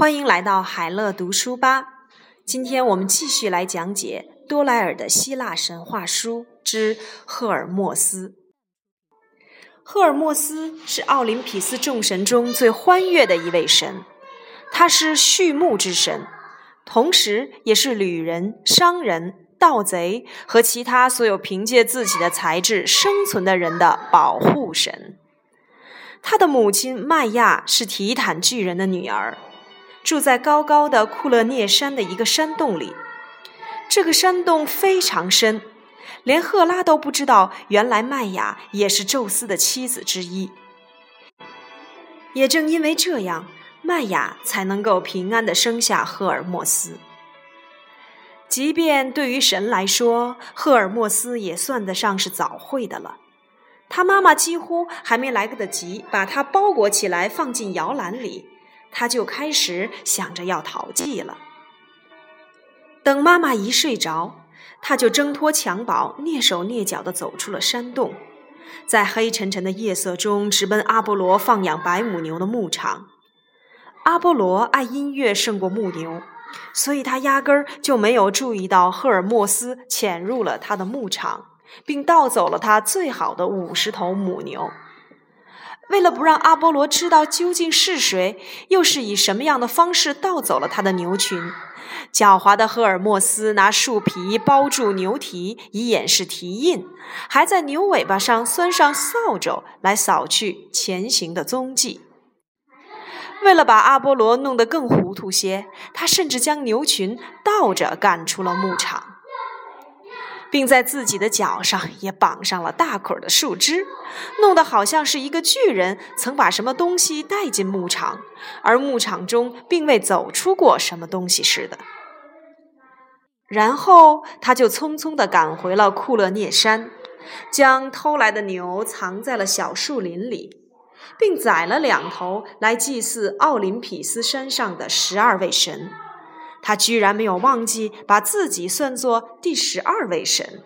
欢迎来到海乐读书吧。今天我们继续来讲解多莱尔的希腊神话书之赫尔墨斯。赫尔墨斯是奥林匹斯众神中最欢悦的一位神，他是畜牧之神，同时也是旅人、商人、盗贼和其他所有凭借自己的才智生存的人的保护神。他的母亲麦亚是提坦巨人的女儿。住在高高的库勒涅山的一个山洞里，这个山洞非常深，连赫拉都不知道，原来麦雅也是宙斯的妻子之一。也正因为这样，麦雅才能够平安的生下赫尔墨斯。即便对于神来说，赫尔墨斯也算得上是早会的了，他妈妈几乎还没来得及把他包裹起来放进摇篮里。他就开始想着要逃祭了。等妈妈一睡着，他就挣脱襁褓，蹑手蹑脚地走出了山洞，在黑沉沉的夜色中直奔阿波罗放养白母牛的牧场。阿波罗爱音乐胜过牧牛，所以他压根儿就没有注意到赫尔墨斯潜入了他的牧场，并盗走了他最好的五十头母牛。为了不让阿波罗知道究竟是谁，又是以什么样的方式盗走了他的牛群，狡猾的赫尔墨斯拿树皮包住牛蹄以掩饰蹄印，还在牛尾巴上拴上扫帚来扫去前行的踪迹。为了把阿波罗弄得更糊涂些，他甚至将牛群倒着赶出了牧场。并在自己的脚上也绑上了大捆的树枝，弄得好像是一个巨人曾把什么东西带进牧场，而牧场中并未走出过什么东西似的。然后他就匆匆地赶回了库勒涅山，将偷来的牛藏在了小树林里，并宰了两头来祭祀奥林匹斯山上的十二位神。他居然没有忘记把自己算作第十二位神，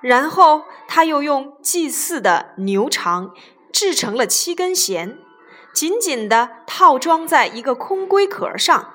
然后他又用祭祀的牛肠制成了七根弦，紧紧地套装在一个空龟壳上。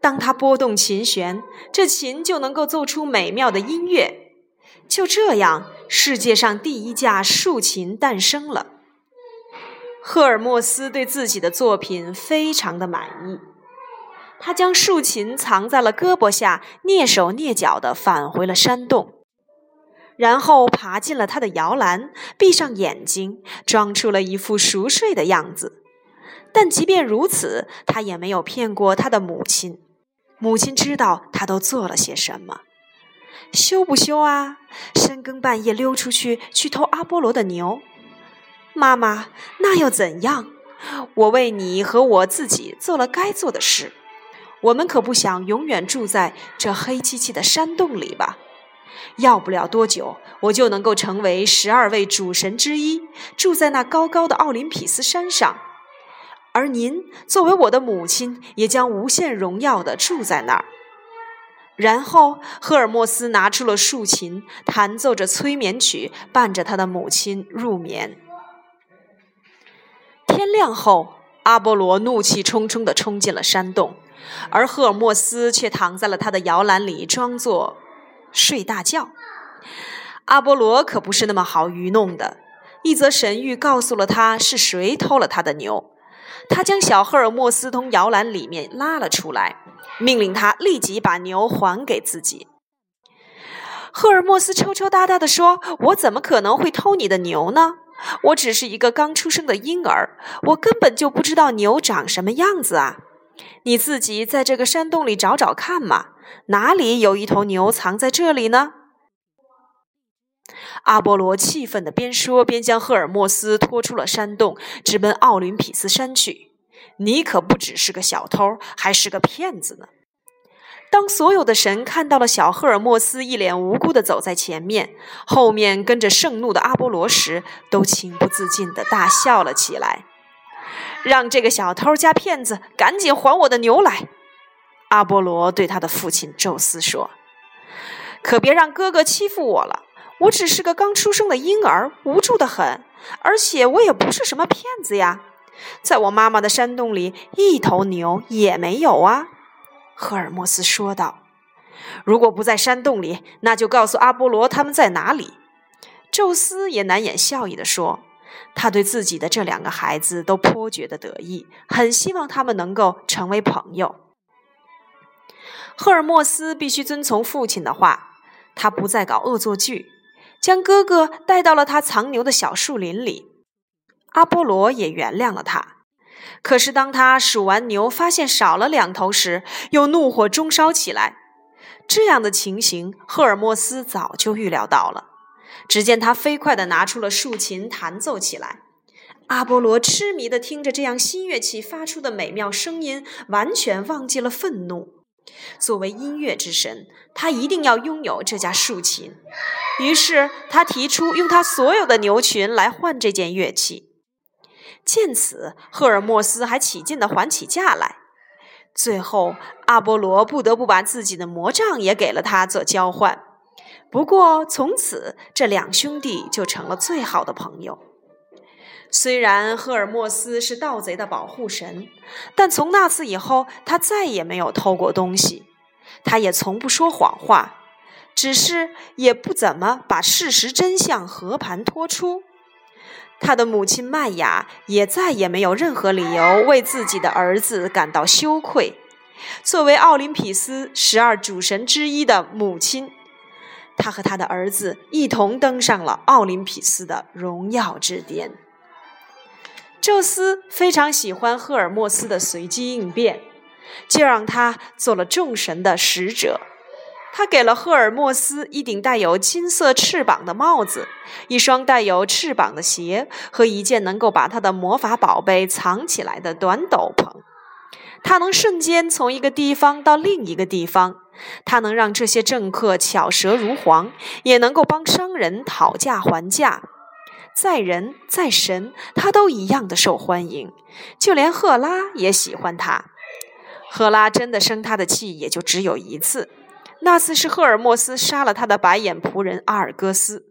当他拨动琴弦，这琴就能够奏出美妙的音乐。就这样，世界上第一架竖琴诞生了。赫尔墨斯对自己的作品非常的满意。他将竖琴藏在了胳膊下，蹑手蹑脚地返回了山洞，然后爬进了他的摇篮，闭上眼睛，装出了一副熟睡的样子。但即便如此，他也没有骗过他的母亲。母亲知道他都做了些什么。羞不羞啊？深更半夜溜出去去偷阿波罗的牛？妈妈，那又怎样？我为你和我自己做了该做的事。我们可不想永远住在这黑漆漆的山洞里吧？要不了多久，我就能够成为十二位主神之一，住在那高高的奥林匹斯山上。而您作为我的母亲，也将无限荣耀地住在那儿。然后，赫尔墨斯拿出了竖琴，弹奏着催眠曲，伴着他的母亲入眠。天亮后，阿波罗怒气冲冲地冲进了山洞。而赫尔墨斯却躺在了他的摇篮里，装作睡大觉。阿波罗可不是那么好愚弄的。一则神谕告诉了他是谁偷了他的牛。他将小赫尔墨斯从摇篮里面拉了出来，命令他立即把牛还给自己。赫尔墨斯抽抽搭搭地说：“我怎么可能会偷你的牛呢？我只是一个刚出生的婴儿，我根本就不知道牛长什么样子啊！”你自己在这个山洞里找找看嘛，哪里有一头牛藏在这里呢？阿波罗气愤的边说边将赫尔墨斯拖出了山洞，直奔奥林匹斯山去。你可不只是个小偷，还是个骗子呢！当所有的神看到了小赫尔墨斯一脸无辜的走在前面，后面跟着盛怒的阿波罗时，都情不自禁的大笑了起来。让这个小偷加骗子赶紧还我的牛来！阿波罗对他的父亲宙斯说：“可别让哥哥欺负我了，我只是个刚出生的婴儿，无助的很，而且我也不是什么骗子呀。在我妈妈的山洞里，一头牛也没有啊。”赫尔墨斯说道。“如果不在山洞里，那就告诉阿波罗他们在哪里。”宙斯也难掩笑意地说：“他对自己的这两个孩子都颇觉得得意，很希望他们能够成为朋友。”赫尔墨斯必须遵从父亲的话，他不再搞恶作剧，将哥哥带到了他藏牛的小树林里。阿波罗也原谅了他。可是当他数完牛，发现少了两头时，又怒火中烧起来。这样的情形，赫尔墨斯早就预料到了。只见他飞快地拿出了竖琴，弹奏起来。阿波罗痴迷地听着这样新乐器发出的美妙声音，完全忘记了愤怒。作为音乐之神，他一定要拥有这架竖琴。于是他提出用他所有的牛群来换这件乐器。见此，赫尔墨斯还起劲地还起价来。最后，阿波罗不得不把自己的魔杖也给了他做交换。不过，从此这两兄弟就成了最好的朋友。虽然赫尔墨斯是盗贼的保护神，但从那次以后，他再也没有偷过东西。他也从不说谎话，只是也不怎么把事实真相和盘托出。他的母亲麦雅也再也没有任何理由为自己的儿子感到羞愧。作为奥林匹斯十二主神之一的母亲，他和他的儿子一同登上了奥林匹斯的荣耀之巅。宙斯非常喜欢赫尔墨斯的随机应变，就让他做了众神的使者。他给了赫尔墨斯一顶带有金色翅膀的帽子，一双带有翅膀的鞋和一件能够把他的魔法宝贝藏起来的短斗篷。他能瞬间从一个地方到另一个地方，他能让这些政客巧舌如簧，也能够帮商人讨价还价。在人，在神，他都一样的受欢迎，就连赫拉也喜欢他。赫拉真的生他的气，也就只有一次，那次是赫尔墨斯杀了他的白眼仆人阿尔戈斯。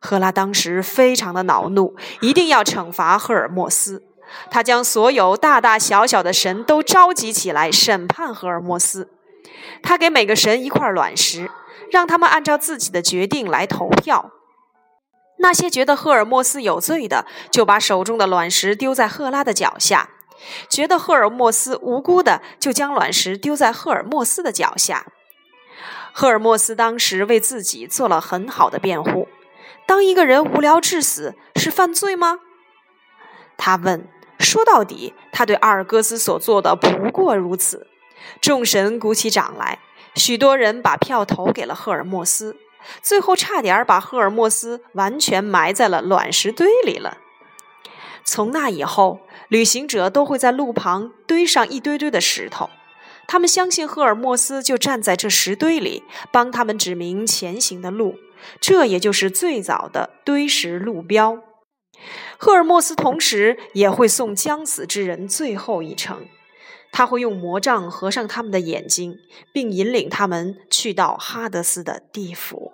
赫拉当时非常的恼怒，一定要惩罚赫尔墨斯。他将所有大大小小的神都召集起来审判赫尔墨斯。他给每个神一块卵石，让他们按照自己的决定来投票。那些觉得赫尔墨斯有罪的，就把手中的卵石丢在赫拉的脚下；觉得赫尔墨斯无辜的，就将卵石丢在赫尔墨斯的脚下。赫尔墨斯当时为自己做了很好的辩护：当一个人无聊致死是犯罪吗？他问。说到底，他对阿尔戈斯所做的不过如此。众神鼓起掌来，许多人把票投给了赫尔墨斯。最后差点把赫尔墨斯完全埋在了卵石堆里了。从那以后，旅行者都会在路旁堆上一堆堆的石头，他们相信赫尔墨斯就站在这石堆里，帮他们指明前行的路。这也就是最早的堆石路标。赫尔墨斯同时也会送将死之人最后一程。他会用魔杖合上他们的眼睛，并引领他们去到哈德斯的地府。